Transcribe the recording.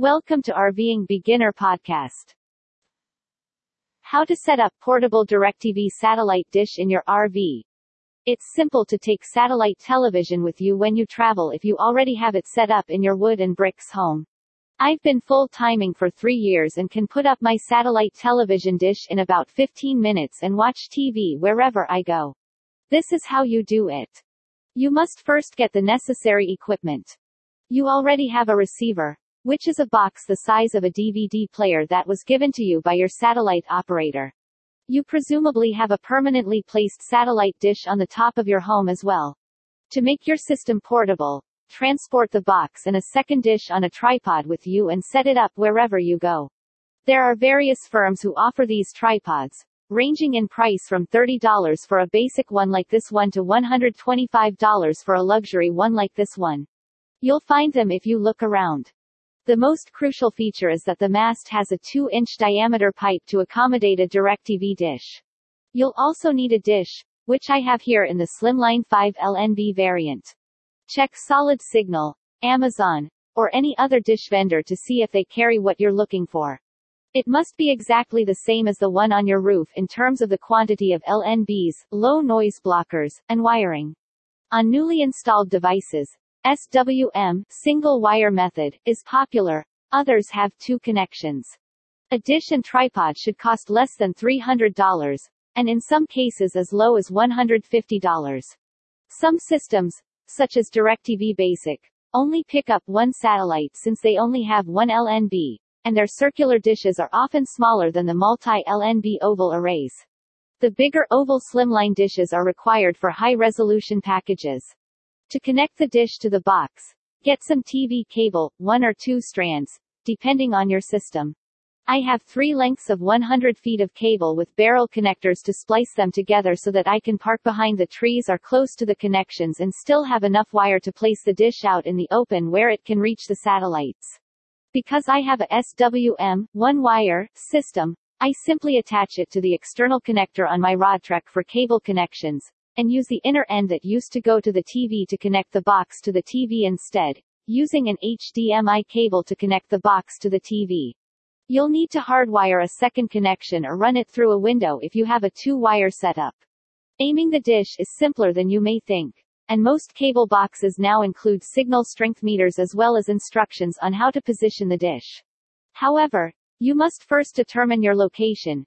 Welcome to RVing Beginner Podcast. How to set up portable DirecTV satellite dish in your RV. It's simple to take satellite television with you when you travel if you already have it set up in your wood and bricks home. I've been full timing for three years and can put up my satellite television dish in about 15 minutes and watch TV wherever I go. This is how you do it. You must first get the necessary equipment. You already have a receiver, which is a box the size of a DVD player that was given to you by your satellite operator. You presumably have a permanently placed satellite dish on the top of your home as well. To make your system portable, transport the box and a second dish on a tripod with you and set it up wherever you go. There are various firms who offer these tripods, ranging in price from $30 for a basic one like this one to $125 for a luxury one like this one. You'll find them if you look around. The most crucial feature is that the mast has a 2-inch diameter pipe to accommodate a DirecTV dish. You'll also need a dish, which I have here in the Slimline 5 LNB variant. Check Solid Signal, Amazon, or any other dish vendor to see if they carry what you're looking for. It must be exactly the same as the one on your roof in terms of the quantity of LNBs, low noise blockers, and wiring. On newly installed devices, SWM, single wire method, is popular. Others have two connections. A dish and tripod should cost less than $300, and in some cases as low as $150. Some systems, such as DirecTV Basic, only pick up one satellite since they only have one LNB, and their circular dishes are often smaller than the multi-LNB oval arrays. The bigger oval slimline dishes are required for high-resolution packages. To connect the dish to the box, get some TV cable, one or two strands, depending on your system. I have three lengths of 100 feet of cable with barrel connectors to splice them together so that I can park behind the trees or close to the connections and still have enough wire to place the dish out in the open where it can reach the satellites. Because I have a SWM, one-wire, system, I simply attach it to the external connector on my Roadtrek for cable connections, and use the inner end that used to go to the TV to connect the box to the TV instead, using an HDMI cable to connect the box to the TV. You'll need to hardwire a second connection or run it through a window if you have a two-wire setup. Aiming the dish is simpler than you may think and most cable boxes now include signal strength meters as well as instructions on how to position the dish. However, you must first determine your location.